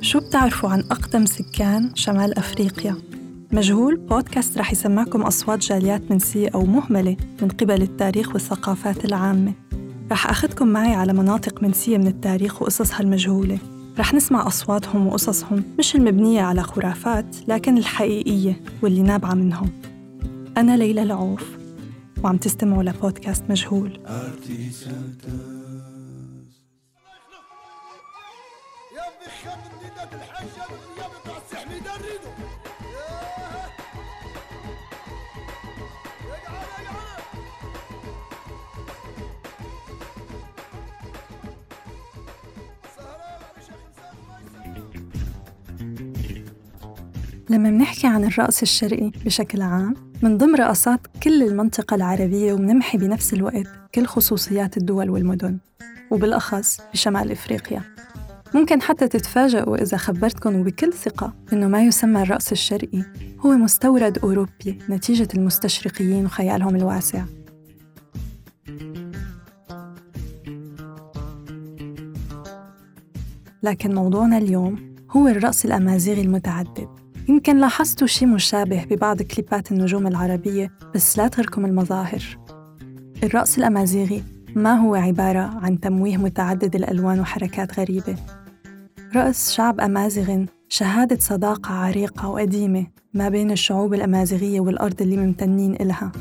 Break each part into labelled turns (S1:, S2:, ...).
S1: شو بتعرفوا عن أقدم سكان شمال أفريقيا؟ مجهول بودكاست رح يسمعكم أصوات جاليات منسية أو مهملة من قبل التاريخ والثقافات العامة. رح أخذكم معي على مناطق منسية من التاريخ وقصصها المجهولة. رح نسمع أصواتهم وقصصهم مش المبنية على خرافات لكن الحقيقية واللي نابعة منهم. أنا ليلى العوف وعم تستمعوا لبودكاست مجهول. لما منحكي عن الرقص الشرقي بشكل عام من ضمن رقصات كل المنطقة العربية ومنمحي بنفس الوقت كل خصوصيات الدول والمدن وبالأخص بشمال إفريقيا. ممكن حتى تتفاجئوا إذا خبرتكم وبكل ثقة إنه ما يسمى الرقص الشرقي هو مستورد أوروبي نتيجة المستشرقيين وخيالهم الواسع. لكن موضوعنا اليوم هو الرقص الأمازيغي المتعدد. يمكن لاحظتوا شي مشابه ببعض كليبات النجوم العربية بس لا تغركم المظاهر. الرقص الأمازيغي ما هو عبارة عن تمويه متعدد الألوان وحركات غريبة. رقص شعب أمازيغ شهادة صداقة عريقة وقديمة ما بين الشعوب الأمازيغية والأرض اللي ممتنين إلها.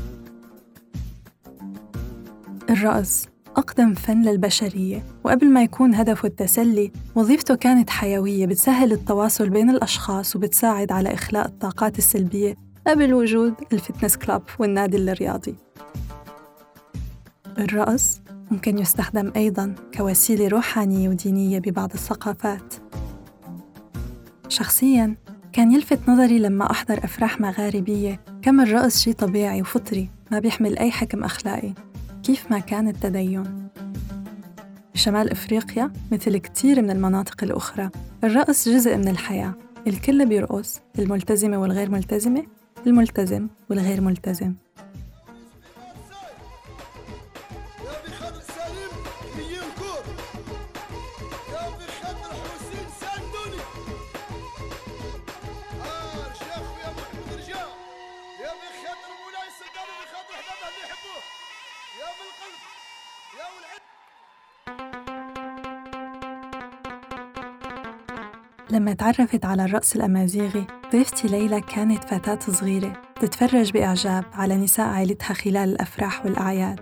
S1: الرقص أقدم فن للبشرية وقبل ما يكون هدفه التسلي وظيفته كانت حيوية بتسهل التواصل بين الأشخاص وبتساعد على إخلاء الطاقات السلبية قبل وجود الفتنس كلاب والنادي الرياضي. الرقص ممكن يستخدم أيضاً كوسيلة روحانية ودينية ببعض الثقافات. شخصياً كان يلفت نظري لما أحضر أفراح مغاربية كم الرقص شي طبيعي وفطري ما بيحمل أي حكم أخلاقي. كيف ما كان التدين. بشمال إفريقيا مثل كتير من المناطق الأخرى الرقص جزء من الحياة. الكل بيرقص الملتزمة والغير ملتزمة الملتزم والغير ملتزم. لما تعرفت على الرقص الأمازيغي ضيفتي ليلى كانت فتاة صغيرة تتفرج بإعجاب على نساء عائلتها خلال الأفراح والأعياد.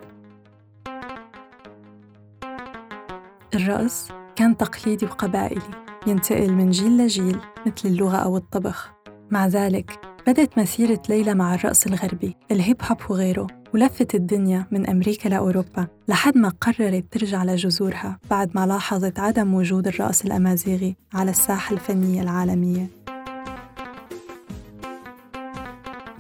S1: الرقص كان تقليدي وقبائلي ينتقل من جيل لجيل مثل اللغة أو الطبخ. مع ذلك بدت مسيرة ليلى مع الرقص الغربي الهيب هوب وغيره. ولفت الدنيا من أمريكا لأوروبا لحد ما قررت ترجع لجذورها بعد ما لاحظت عدم وجود الرقص الأمازيغي على الساحة الفنية العالمية.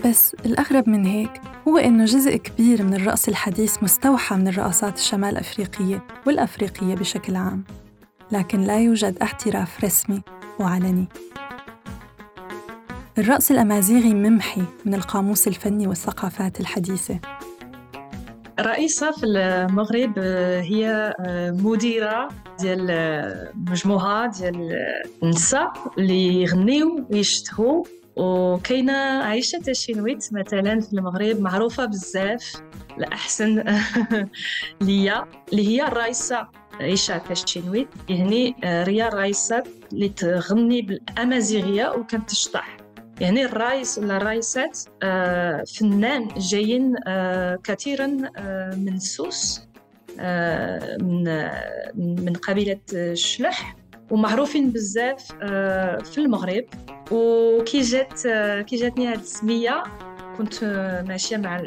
S1: بس الأغرب من هيك هو إنه جزء كبير من الرقص الحديث مستوحى من الرقصات الشمال الأفريقية والأفريقية بشكل عام لكن لا يوجد اعتراف رسمي وعلني. الرقص الأمازيغي ممحي من القاموس الفني والثقافات الحديثة.
S2: رئيسة في المغرب هي مديرة ديال مجموعة ديال النساء اللي يغنيو ويشطحوا وكاينة عائشة تشينويت مثلا في المغرب معروفة بزاف لاحسن ليا اللي هي الرئيسة عيشة تشينويت يعني ريا الرئيسة اللي تغني بالأمازيغية وكانت تشطح. يعني الرايس ولا الرايسات آه، فنان جايين آه، كثيرا آه، من سوس من من قبيلة الشلح ومعروفين بزاف في المغرب. وكي جات كي جاتني هذه السمية كنت ماشية مع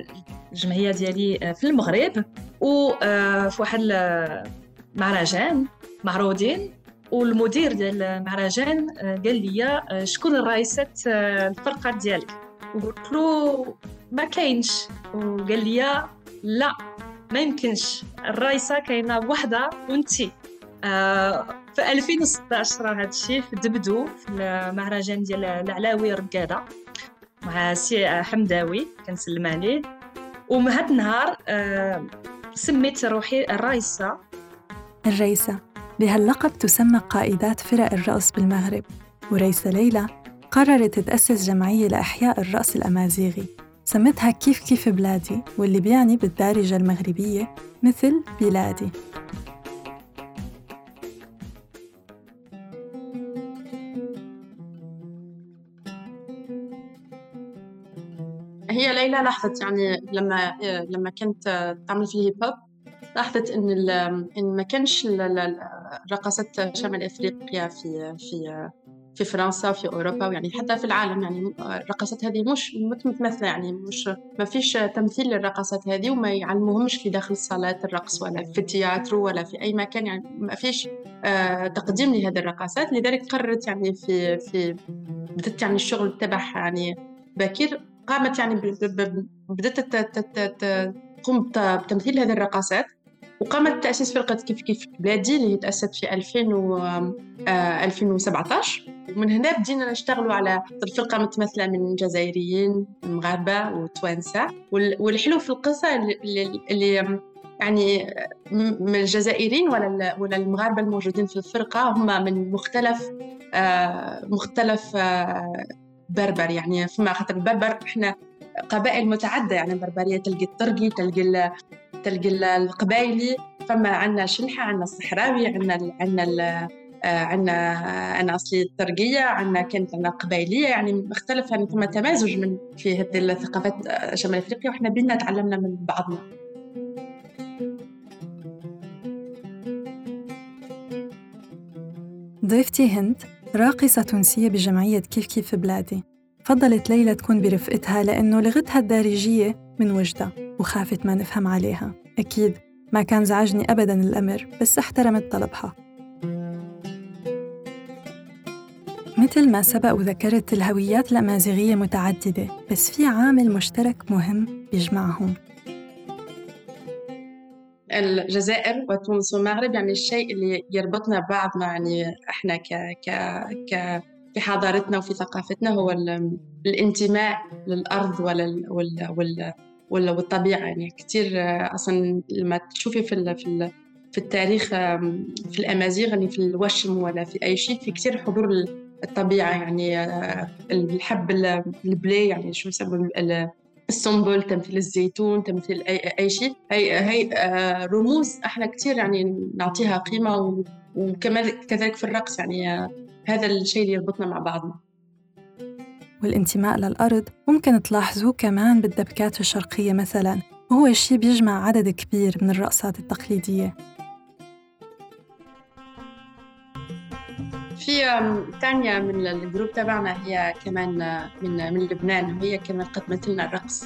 S2: الجمعية ديالي في المغرب. وفي واحد المهرجان معروضين والمدير ديال المهرجان آه، قال لي آه، شكون الرئيسة آه، الفرقة ديالك وقلت له ما كاينش. وقال لي لا ما يمكنش. الرئيسة كاينة وحدة وانتي في 2016 راه هذا الشيء في دبدو في المهرجان ديال العلاوي رقادة. مع سي حمداوي كنسلم عليه ومن هذا النهار سميت روحي الرئيسة.
S1: الرئيسة. بهاللقب تسمى قائدات فرق الرقص بالمغرب. وريسة ليلى قررت تأسس جمعية لإحياء الرقص الأمازيغي. سمتها كيف كيف بلادي واللي بيعني بالدارجة المغربية مثل بلادي.
S3: هي ليلى لاحظت يعني لما لما كنت تعمل في الهيب هوب لاحظت إن إن ما كانش رقصات شمال إفريقيا في في في فرنسا وفي أوروبا ويعني حتى في العالم يعني الرقصات هذه مش متمثلة يعني مش ما فيش تمثيل للرقصات هذه وما يعلموهمش في داخل صالات الرقص ولا في التياتر ولا في أي مكان يعني ما فيش آه، تقديم لهذه الرقصات لذلك قررت يعني في في بدت يعني الشغل تبعها يعني بكير قامت يعني بدأت تقوم بتمثيل هذه الرقصات وقامت بتأسيس فرقة كيف كيف بلادي اللي تأسست في 2000 و 2017 آه، ومن هنا بدينا نشتغلوا على الفرقة متمثلة من جزائريين مغاربة وتوانسة. والحلو في القصة اللي, اللي يعني من الجزائريين ولا ولا المغاربة الموجودين في الفرقة هم من مختلف آه، مختلف آه، بربر. يعني فما خاطر البربر إحنا قبائل متعددة. يعني بربريه تلقي الطرقي تلقي تلقي القبايلي فما عندنا شلحه عندنا الصحراوي عندنا عندنا عندنا أنا أصلي الطرقية عندنا كانت عندنا قبايلية. يعني مختلف يعني ثم تمازج من في هذه الثقافات شمال أفريقيا وإحنا بينا تعلمنا من بعضنا.
S1: ضيفتي هند راقصة تونسية بجمعية كيف كيف بلادي. فضلت ليلى تكون برفقتها لأنه لغتها الدارجية من وجدها وخافت ما نفهم عليها. أكيد ما كان زعجني أبدا الأمر بس احترمت طلبها. مثل ما سبق وذكرت الهويات الأمازيغية متعددة بس في عامل مشترك مهم يجمعهم.
S3: الجزائر وتونس والمغرب يعني الشيء اللي يربطنا بعضنا يعني إحنا ك ك ك في حضارتنا وفي ثقافتنا هو الانتماء للأرض ولا ولا ولا والطبيعه يعني كثير أصلا لما تشوفي في في التاريخ في الأمازيغ يعني في الوشم ولا في أي شيء في كثير حضور الطبيعة يعني الحب البلاي يعني شو يسموا السنبل تمثيل الزيتون تمثيل أي أي شيء. هي هي آه، رموز إحنا كثير يعني نعطيها قيمة وكمان كذلك في الرقص يعني آه، هذا الشيء اللي يربطنا مع بعضنا.
S1: والانتماء للأرض ممكن تلاحظوه كمان بالدبكات الشرقية مثلا وهو شيء بيجمع عدد كبير من الرقصات التقليدية.
S3: في ثانية من الجروب تبعنا هي كمان من من لبنان وهي كمان قدمت لنا الرقص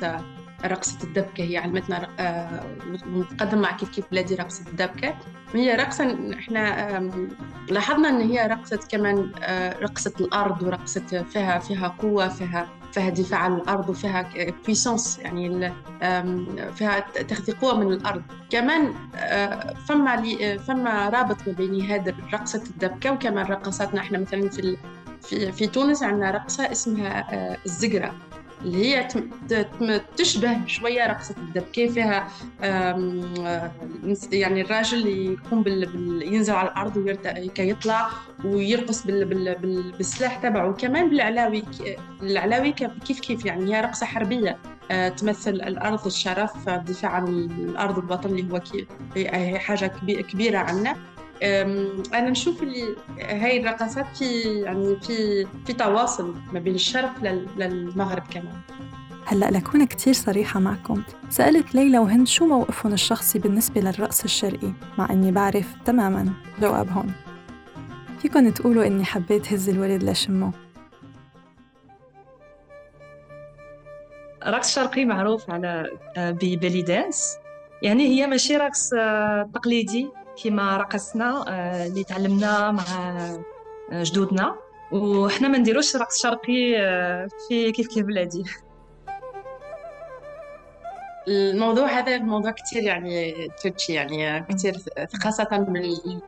S3: رقصة الدبكة هي علمتنا آه، مقدم مع كيف كيف بلادي رقصة الدبكة. هي رقصة إحنا لاحظنا إن هي رقصة كمان آه، رقصة الأرض ورقصة فيها فيها قوة فيها فيها دفاع عن الأرض وفيها بويسونس يعني فيها تاخذ قوة من الأرض. كمان آه، فما فما رابط ما بين هذا رقصة الدبكة وكمان رقصاتنا. إحنا مثلا في في في تونس عندنا رقصة اسمها الزقرة اللي هي تشبه شوية رقصة الدبكة فيها يعني الراجل يقوم بال... ينزل على الأرض ويرت... كي يطلع ويرقص بال... بال... بالسلاح تبعه. كمان بالعلاوي العلاوي كيف كيف يعني؟ هي رقصة حربية آه، تمثل الأرض الشرف الدفاع عن الأرض الوطن اللي هو كي... هي حاجة كبيرة عنا. أنا نشوف اللي هاي الرقصات في يعني في في تواصل ما بين الشرق للمغرب كمان.
S1: هلأ لكون كتير صريحة معكم. سألت ليلى وهند شو موقفهم الشخصي بالنسبة للرقص الشرقي مع إني بعرف تماما جوابهم. فيكن تقولوا إني حبيت هز الولد لشمه.
S2: رقص شرقي معروف على آه، ببلي دانس يعني هي ماشي رقص آه، تقليدي. كما رقصنا آه، اللي تعلمنا مع آه، جدودنا. وحنا ما نديروش رقص شرقي آه، في كيف كيف بلادي.
S3: الموضوع هذا الموضوع كثير يعني تركي يعني كثير خاصة من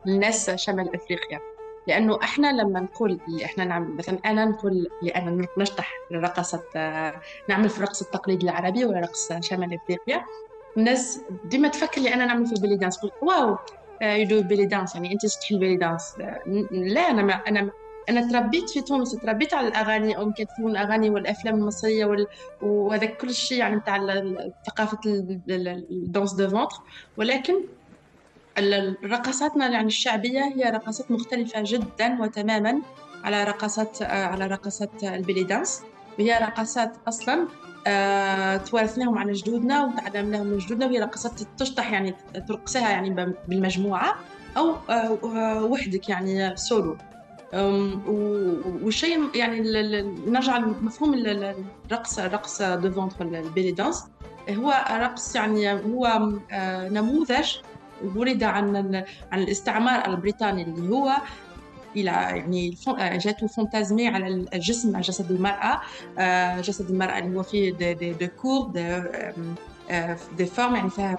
S3: الناس شمال إفريقيا. لأنه إحنا لما نقول اللي إحنا نعمل مثلا أنا نقول اللي أنا نشطح رقصة نعمل في الرقص التقليدي العربي ولا رقص شمال إفريقيا الناس ديما تفكر اللي أنا نعمل في البلي دانس واو يدو belly dance يعني أنت تحل belly dance لا أنا ما أنا أنا تربيت في تونس تربيت على الأغاني ام كلثوم الأغاني والأفلام المصرية وال... وهذا كل شيء يعني تاع ثقافة ال danse du ventre ولكن رقصاتنا يعني الشعبية هي رقصات مختلفة جدا وتماما على رقصات على رقصات ال belly dance وهي رقصات أصلا آه، توارثناهم على جدودنا وتعلمناهم من جدودنا وهي رقصات تشطح يعني ترقصها يعني بالمجموعة أو آه، وحدك يعني سولو. والشيء يعني نرجع لمفهوم الرقص رقص du ventre ال belly dance. هو رقص يعني هو آه، نموذج ولد عن عن الاستعمار البريطاني اللي هو إلى يعني آه، جاته fantasmer على الجسم جسد المرأة آه، جسد المرأة اللي هو فيه دي دي, دي كور دي, des formes يعني فيها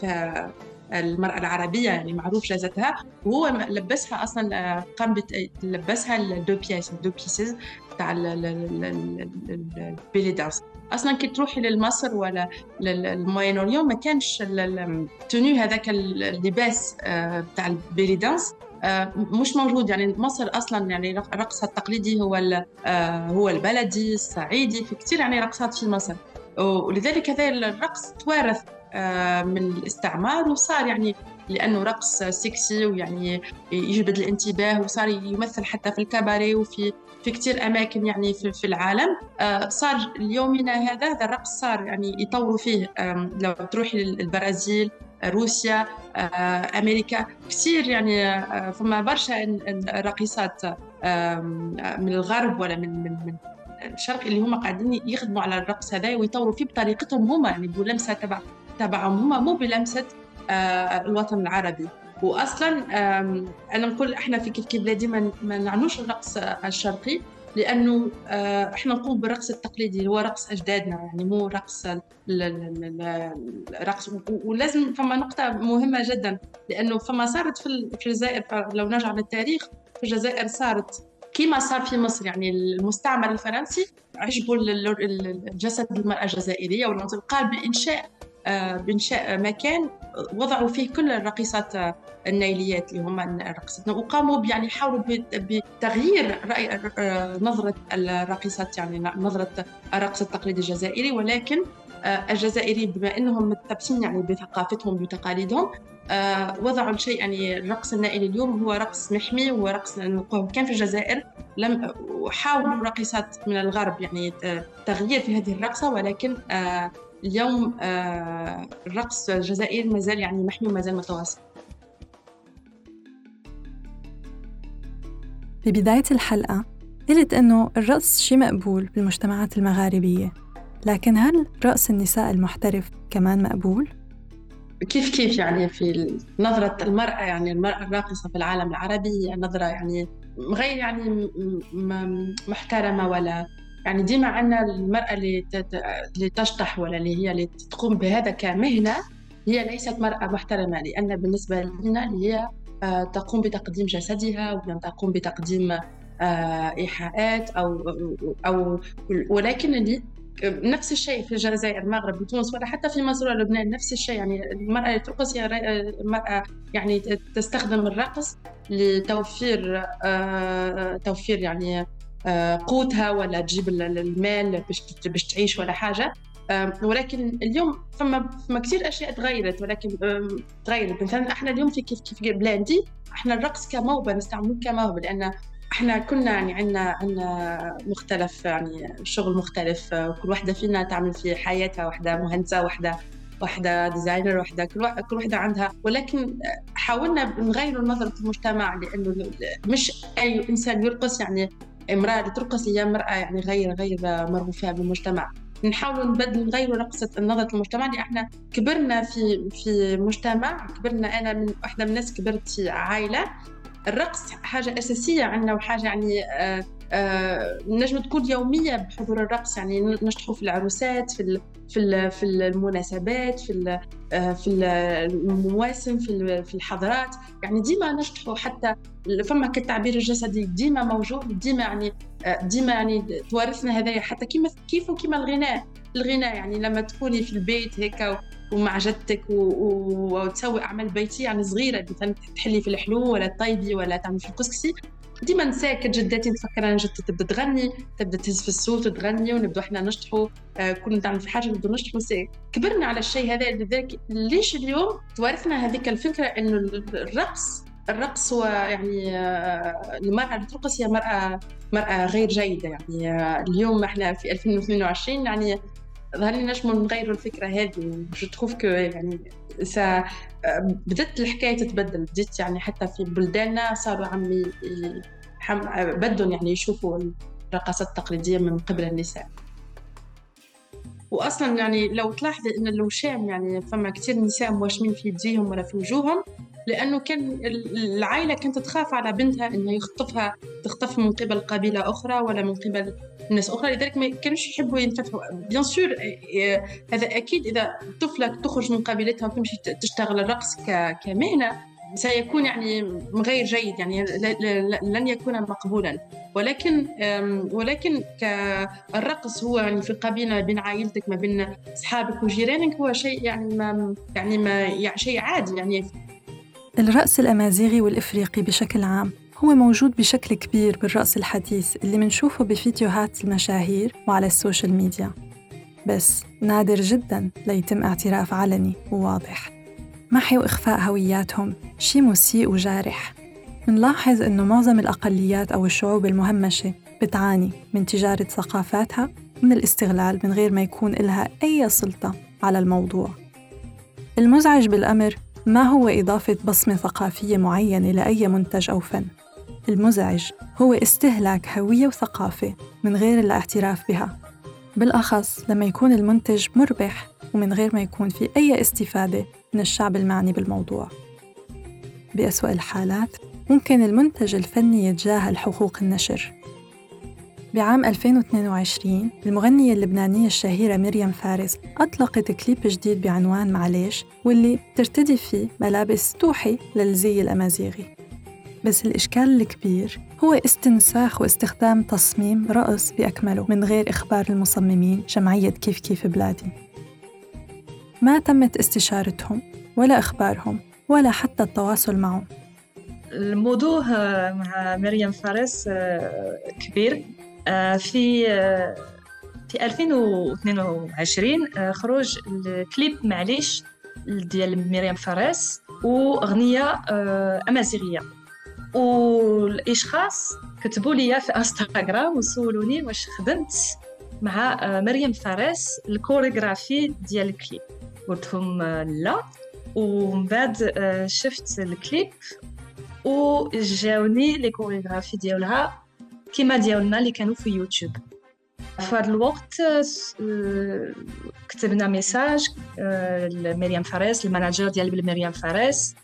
S3: فيها المرأة العربية يعني معروف جازتها. وهو لبسها أصلا قام لبسها ال deux pièces ال deux pièces تاع ال belly dance أصلا كي تروحي لمصر ولا لل Moyen-Orient ما كانش ال tenue هذاك اللباس آه، تاع ال belly dance آه، مش موجود. يعني مصر أصلا يعني رقصها التقليدي هو آه، هو البلدي الصعيدي في كثير يعني رقصات في مصر. ولذلك هذا الرقص توارث من الاستعمار وصار يعني لأنه رقص سكسي ويعني يجبد الانتباه وصار يمثل حتى في الكباري وفي في كثير أماكن يعني في, في العالم. آه، صار اليومنا هذا هذا الرقص صار يعني يطوروا فيه لو تروحي للبرازيل روسيا آه، أمريكا كثير يعني آه، فما برشا راقصات من الغرب ولا من من من الشرق اللي هم قاعدين يخدموا على الرقص هذا ويطوروا فيه بطريقتهم هما يعني بلمسة تبع تبعهم هما مو بلمسة الوطن العربي. واصلا أنا نقول إحنا في كيف كيف بلادي ما نعنوش الرقص الشرقي لأنه آه، إحنا نقوم بالرقص التقليدي هو رقص اجدادنا يعني مو رقص رقص ولازم فما نقطة مهمة جدا لأنه فما صارت في الجزائر لو نرجع للتاريخ في الجزائر صارت كما صار في مصر يعني المستعمر الفرنسي عجبوا الجسد المرأة الجزائرية قال بإنشاء آه، بإنشاء مكان وضعوا فيه كل الرقيصات النيليات اللي هم رقصتنا. وقاموا يعني حاولوا بتغيير رأي آه، نظرة الراقصات يعني نظرة الرقص التقليدي الجزائري. ولكن آه، الجزائري بما إنهم متبسين يعني بثقافتهم بتقاليدهم وضعوا الشيء يعني الرقص النائلي اليوم هو رقص محمي هو رقص كان في الجزائر لم حاولوا الراقصات من الغرب يعني تغيير في هذه الرقصة. ولكن اليوم آه، الرقص الجزائري مازال يعني محمي ومازال متواصل.
S1: ببداية الحلقة قلت إنه الرقص شيء مقبول بالمجتمعات المغاربية لكن هل رقص النساء المحترف كمان مقبول؟
S3: كيف كيف يعني في نظرة المرأة يعني المرأة الراقصة في العالم العربي نظرة يعني غير يعني محترمة ولا يعني ديما عندنا المرأة اللي تشطح ولا اللي هي اللي تقوم بهذا كمهنة هي ليست مرأة محترمة لأن بالنسبة لنا هي تقوم بتقديم جسدها أو تقوم بتقديم آه، إيحاءات أو أو ولكن نفس الشيء في الجزائر المغرب وتونس ولا حتى في مصر ولبنان نفس الشيء. يعني المرأة اللي ترقص هي المرأة يعني تستخدم الرقص لتوفير آه توفير يعني آه، قوتها ولا تجيب المال باش تعيش ولا حاجة. ولكن اليوم فما فما كثير أشياء تغيرت ولكن تغيرت. مثلا إحنا اليوم في كيف كيف بلادي إحنا الرقص كموهبة نستعملوه كموهبة لأن إحنا كنا يعني عندنا عندنا مختلف يعني شغل مختلف كل واحدة فينا تعمل في حياتها واحدة مهندسة واحدة واحدة ديزاينر واحدة كل واحدة كل واحدة عندها. ولكن حاولنا نغير نظره المجتمع لأنه مش أي إنسان يرقص يعني امرأة ترقص هي امرأة يعني غير غير مرغوب فيها بالمجتمع. نحاول نبدل نغير رقصة نظرة المجتمع لأن إحنا كبرنا في في مجتمع كبرنا أنا من واحدة من الناس كبرت في عائلة. الرقص حاجة أساسية عندنا وحاجة يعني آه آه نجم تكون يومية بحضور الرقص يعني نشطحوا في العروسات في في في المناسبات في آه، في المواسم في في الحضارات يعني ديما نشطحوا حتى فما كالتعبير الجسدي ديما موجود ديما يعني ديما يعني توارثنا هذايا. حتى كيما كيف وكيما الغناء الغناء يعني لما تكوني في البيت هيك ومع جدتك وتسوي أعمال بيتيه يعني صغيرة تحلي في الحلو ولا تطيبي ولا تعملي في الكسكسي ديما نساك جداتي نتفكر أنا جدتي تبدأ تغني تبدأ تهز في الصوت وتغني ونبدو إحنا نشطحوا آه كنا نتعلم في حاجة نبدو نشطحوا كبرنا على الشيء هذا. لذلك ليش اليوم توارثنا هذيك الفكرة إنه الرقص الرقص هو يعني آه، المرأة اللي ترقص هي مرأة مرأة غير جيدة. يعني آه، اليوم إحنا في 2022 يعني ظهر لي نجموا نغيروا الفكرة هذه جو تخوف كو يعني سا بدت الحكاية تتبدل. بدت يعني حتى في بلداننا صاروا عم بدهم يعني يشوفوا الرقصات التقليدية من قبل النساء. واصلا يعني لو تلاحظي إن الوشام يعني فما كثير نساء مواشمين في يديهم ولا في وجوههم لأنه كان العائلة كانت تخاف على بنتها إنها يخطفها تخطف من قبل قبيلة أخرى ولا من قبل ناس أخرى. لذلك ما كانوش يحبوا ينفتحوا بيان سور هذا أكيد إذا طفلة تخرج من قبيلتها وتمشي تشتغل الرقص كمهنة سيكون يعني غير جيد يعني لن يكون مقبولا. ولكن ولكن كالرقص هو يعني في قبيلة بين عائلتك ما بين أصحابك وجيرانك هو شيء يعني ما يعني ما يعني شيء عادي. يعني
S1: الرقص الأمازيغي والإفريقي بشكل عام هو موجود بشكل كبير بالرقص الحديث اللي منشوفه بفيديوهات المشاهير وعلى السوشيال ميديا. بس نادر جدا ليتم اعتراف علني وواضح. محي وإخفاء هوياتهم؟ شي مسيء وجارح. منلاحظ إنه معظم الأقليات أو الشعوب المهمشة بتعاني من تجارة ثقافاتها ومن الاستغلال من غير ما يكون إلها أي سلطة على الموضوع. المزعج بالأمر ما هو إضافة بصمة ثقافية معينة لأي منتج أو فن؟ المزعج هو استهلاك هوية وثقافة من غير الاعتراف بها. بالأخص لما يكون المنتج مربح ومن غير ما يكون في أي استفادة من الشعب المعني بالموضوع. بأسوأ الحالات ممكن المنتج الفني يتجاهل حقوق النشر. بعام 2022 المغنية اللبنانية الشهيرة مريم فارس أطلقت كليب جديد بعنوان معليش واللي بترتدي فيه ملابس توحي للزي الأمازيغي. بس الإشكال الكبير هو استنساخ واستخدام تصميم رقص بأكمله من غير إخبار المصممين جمعية كيف كيف بلادي. ما تمت استشارتهم ولا إخبارهم ولا حتى التواصل معهم.
S2: الموضوع مع مريم فارس آه، كبير. في آه، في 2022 خرج الكليب معليش ديال مريم فارس وأغنية أمازيغية. والإشخاص كتبوا لي في إنستغرام وسولوني واش خدمت مع مريم فارس الكوريغرافي ديال الكليب. قلت لهم لا. ومن بعد شفت الكليب وجاوني les chorégraphies ديالها. كيما ديالنا اللي كانوا في يوتيوب. في هذا الوقت كتبنا message لمريم فارس ال manager ديال مريم فارس.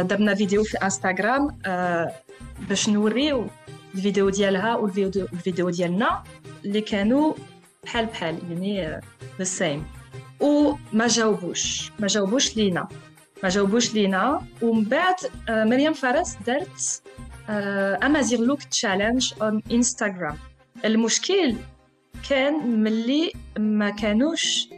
S2: درنا فيديو في انستغرام باش نوريو الفيديو ديالها والفيديو ديالنا اللي كانوا بحال بحال يعني the same وما جاوبوش ما جاوبوش لينا ما جاوبوش لينا. ومن بعد مريم فارس دارت Amazigh look challenge on Instagram المشكل كان ملي ما كانوش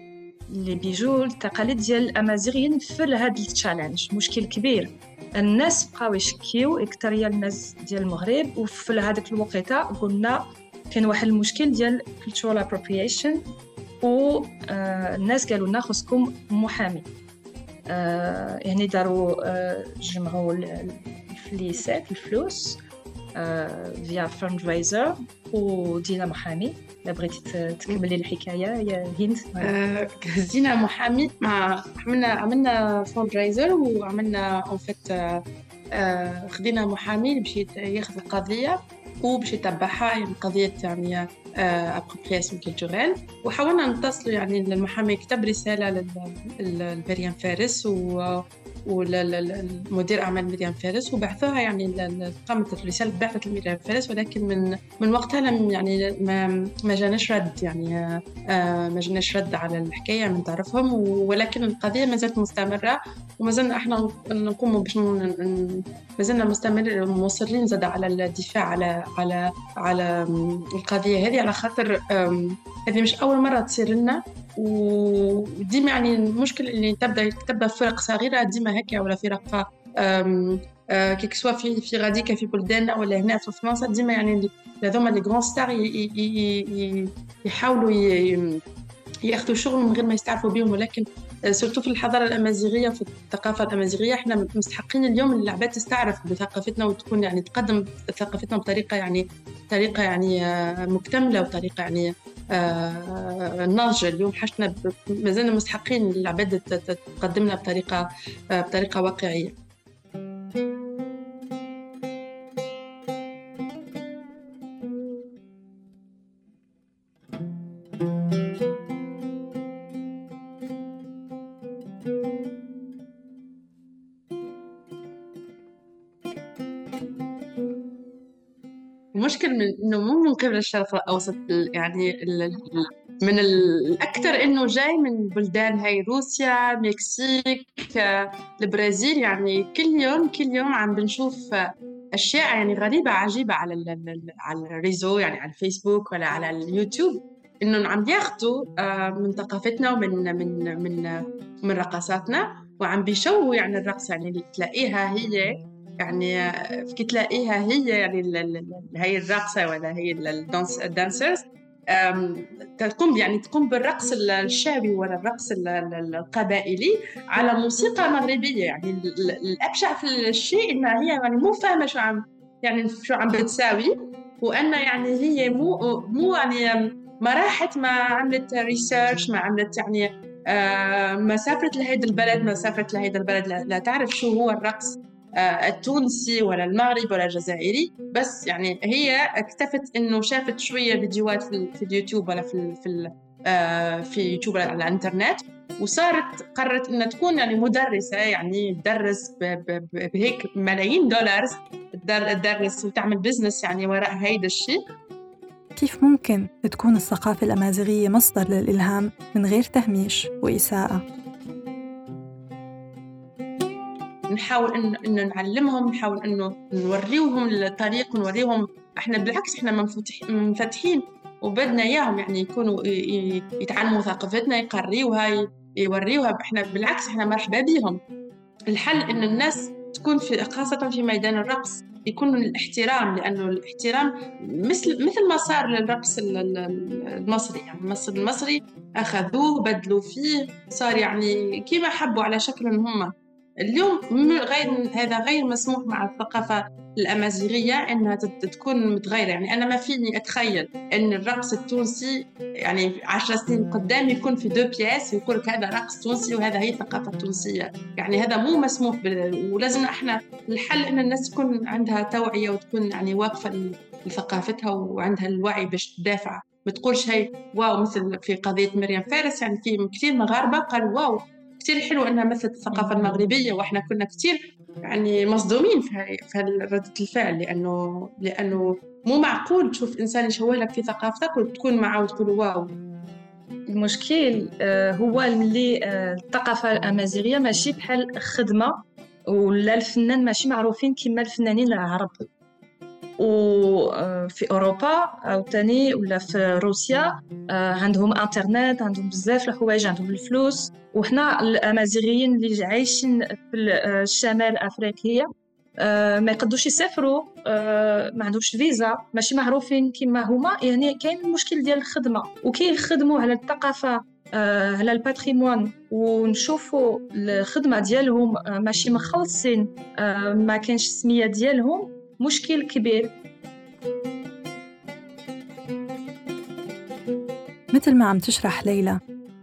S2: اللي بيجوا التقاليد ديال الامازيغيين في هذا التشالنج مشكل كبير. الناس بقاو يشكيو اكثريه الناس ديال المغرب وفي هذاك الوقيتة قلنا كان واحد المشكل ديال cultural appropriation والناس قالوا لنا خصكم محامي. يعني داروا جمعوا الفليسات الفلوس فيا فاند رايزر ودينا محامي لا بغيتي تكملي الحكاية. يا هند.
S3: هزينا محامي. مع عملنا عملنا فاند رايزر وعملنا اون فيت خدينا محامي باش ياخذ القضية. وباش يتبعها يعني قضية يعني ابروبرياسيون كولتوريل وحاولنا نتصلوا يعني للمحامي كتب رسالة لمريم فارس و أعمال مريم فارس وبعثوها يعني قامت الرسالة بعثت لمريم فارس ولكن من من وقتها لم يعني ما ما جاناش رد يعني آه، ما جاناش رد على الحكاية من طرفهم ولكن القضية ما زالت مستمرة. وما زلنا إحنا نقوم باش ما زلنا مستمر مصرين زاد على الدفاع على على على القضية هذه على خاطر هذه مش أول مرة تصير لنا. وديما يعني المشكل اللي تبدا تبدأ فرق صغيرة ديما هكا ولا فرق que ce soit في في غاديكا في بلداننا ولا هنا في فرنسا ديما يعني هذوما les grandes stars يحاولوا ياخذوا شغل من غير ما يستعرفوا بهم ولكن surtout في الحضارة الأمازيغية في الثقافة الأمازيغية إحنا مستحقين اليوم إن العباد تستعرف بثقافتنا وتكون يعني تقدم ثقافتنا بطريقة يعني طريقة يعني مكتملة وطريقة يعني ناضجة. اليوم حاجتنا مازلنا مستحقين العباد تقدم لنا بطريقة بطريقة واقعية. المشكل من إنه مو من قبل الشرق الاوسط يعني من الأكثر إنه جاي من بلدان هاي روسيا مكسيك البرازيل. يعني كل يوم كل يوم عم بنشوف أشياء يعني غريبة عجيبة على على ال réseaux يعني على الفيسبوك ولا على اليوتيوب. إنه عم ياخذوا آه، من ثقافتنا ومن من من من رقصاتنا وعم بيشوهوا يعني الرقص يعني تلاقيها هي يعني كي تلاقيها هي يعني هي الراقصه ولا هي ال dancers تقوم يعني تقوم بالرقص الشعبي ولا الرقص القبائلي على موسيقى مغربية. يعني الأبشع في الشيء إنها هي يعني مو فاهمة شو عم يعني شو عم بتساوي وان يعني هي مو مو يعني ما راحت ما عملت research ما عملت يعني آه، ما سافرت لهيدا البلد ما سافرت لهيدا البلد. لا تعرف شو هو الرقص. التونسي ولا المغرب ولا الجزائري. بس يعني هي اكتفت إنه شافت شوية فيديوهات في اليوتيوب ولا في في آه، في يوتيوب على الإنترنت. وصارت قررت إنها تكون يعني مدرسة يعني تدرس بهيك ملايين دولار تدرس وتعمل business يعني وراء هيدا الشيء
S1: كيف ممكن تكون الثقافة الأمازيغية مصدر للإلهام من غير تهميش وإساءة؟
S3: نحاول انه إنه نعلمهم نحاول إنه نوريوهم الطريق ونوريهم إحنا بالعكس إحنا منفتحين وبدنا إياهم يعني يكونوا يتعلموا ثقافتنا يقريوها يوريوها. إحنا بالعكس إحنا مرحبا بهم. الحل إن الناس تكون في خاصة في ميدان الرقص يكون الاحترام لأنه الاحترام مثل مثل ما صار للرقص المصري. يعني المصري المصري أخذوه بدلوا فيه صار يعني كيما حبوا على شكل هم. اليوم غير هذا غير مسموح مع الثقافة الأمازيغية أنها تكون متغيرة. يعني أنا ما فيني أتخيل أن الرقص التونسي يعني عشر سنين قدام يكون في deux pièces يقول لك هذا رقص تونسي وهذا هي ثقافة تونسية. يعني هذا مو مسموح ولازم إحنا الحل أن الناس تكون عندها توعية وتكون يعني واقفة لثقافتها وعندها الوعي باش تدافع. ما تقولش هي wow مثل في قضية مريم فارس يعني في كثير مغاربة قالوا wow كثير حلو إنها مثلت الثقافة المغربية وإحنا كنا كثير يعني مصدومين في ردة الفعل لأنه لأنه مو معقول تشوف إنسان يشوه لك في ثقافتك وتكون معه وتقول واو.
S2: المشكل آه، هو اللي آه، الثقافة الأمازيغية ماشي بحال خدمة ولا الفنان ماشي معروفين كما الفنانين العرب. وفي أوروبا أو تاني ولا في روسيا آه، عندهم إنترنت عندهم بزاف الحوايج عندهم الفلوس. وحنا الأمازيغيين اللي عايشين في الشمال افريقيا آه، ما يقدوش يسافروا آه، ما عندهمش فيزا ماشي معروفين كما هما. يعني كاين المشكل ديال الخدمة وكيخدموا على الثقافة على الباتريمون ونشوفوا الخدمة ديالهم ماشي مخلصين ما كانش السمية ديالهم. مشكل كبير.
S1: مثل ما عم تشرح ليلى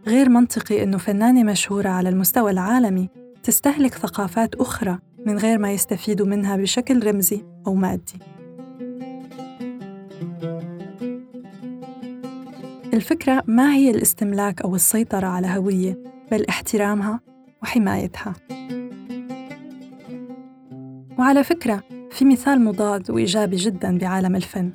S1: غير منطقي إنه فنانة مشهورة على المستوى العالمي تستهلك ثقافات أخرى من غير ما يستفيدوا منها بشكل رمزي أو مادي. الفكرة ما هي الاستملاك أو السيطرة على هوية بل احترامها وحمايتها. وعلى فكرة في مثال مضاد وإيجابي جدا بعالم الفن.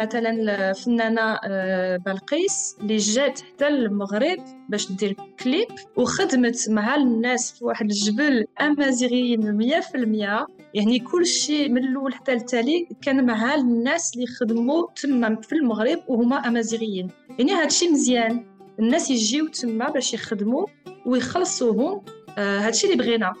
S2: مثلا الفنانة آه، بلقيس اللي جات حتى المغرب باش دير كليب وخدمت مع الناس في واحد الجبل أمازيغيين مية في المية. يعني كل شيء من الأول حتى التالي كان مع الناس اللي خدموا تما في المغرب وهما أمازيغيين. يعني هذا الشيء مزيان. الناس يجيو تما باش يخدموا ويخلصوهم آه هادشي اللي بغينا.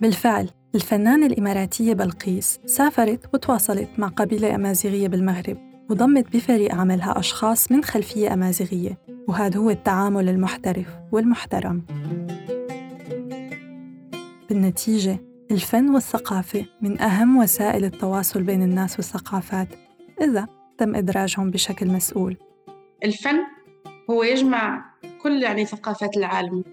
S1: بالفعل الفنانة الإماراتية بلقيس سافرت وتواصلت مع قبيلة أمازيغية بالمغرب وضمت بفريق عملها أشخاص من خلفية أمازيغية وهذا هو التعامل المحترف والمحترم. بالنتيجة الفن والثقافة من أهم وسائل التواصل بين الناس والثقافات إذا تم إدراجهم بشكل مسؤول.
S3: الفن هو يجمع كل يعني ثقافات العالم.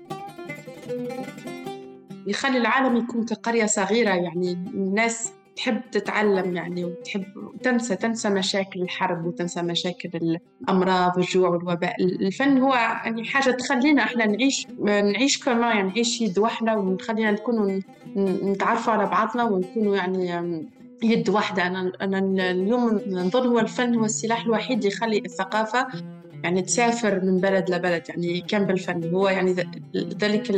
S3: يخلي العالم يكون كقرية صغيرة يعني الناس تحب تتعلم يعني وتحب تنسى تنسى مشاكل الحرب وتنسى مشاكل الأمراض والجوع والوباء. الفن هو يعني حاجة تخلينا إحنا نعيش نعيش كما يعني نعيش يد واحدة ونخلينا نكونوا نتعرفوا على بعضنا ونكونوا يعني يد واحدة. أنا أنا اليوم نظن هو الفن هو السلاح الوحيد اللي يخلي الثقافة يعني تسافر من بلد لبلد يعني كان بالفن. هو يعني ذلك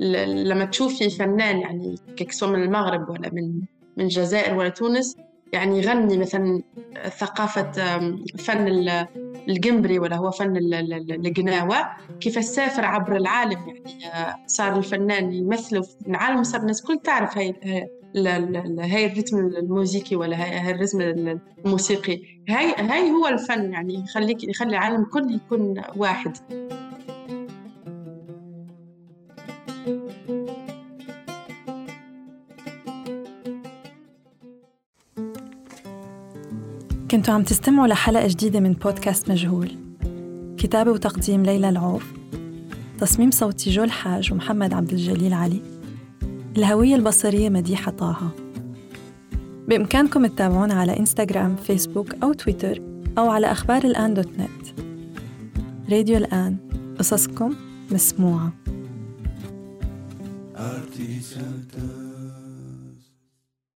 S3: لما تشوفي فنان يعني كسوا من المغرب ولا من من الجزائر ولا تونس يعني يغني مثلا ثقافة فن الجمبري ولا هو فن القناوة كيف سافر عبر العالم يعني آه، صار الفنان يمثله في العالم صار الناس كل تعرف هاي هاي الرتم الموسيقي ولا هاي الرتم الموسيقي. هاي هاي هو الفن يعني يخليك يخلي العالم كله يكون واحد.
S1: كنتوا عم تستمعوا لحلقة جديدة من بودكاست مجهول. كتابة وتقديم ليلى العوف. تصميم صوتي جو الحاج ومحمد عبد الجليل علي. الهوية البصرية مديحة طه. بإمكانكم تتابعونا على إنستغرام فيسبوك أو تويتر أو على أخبار الآن دوت نت. راديو الآن قصصكم مسموعة.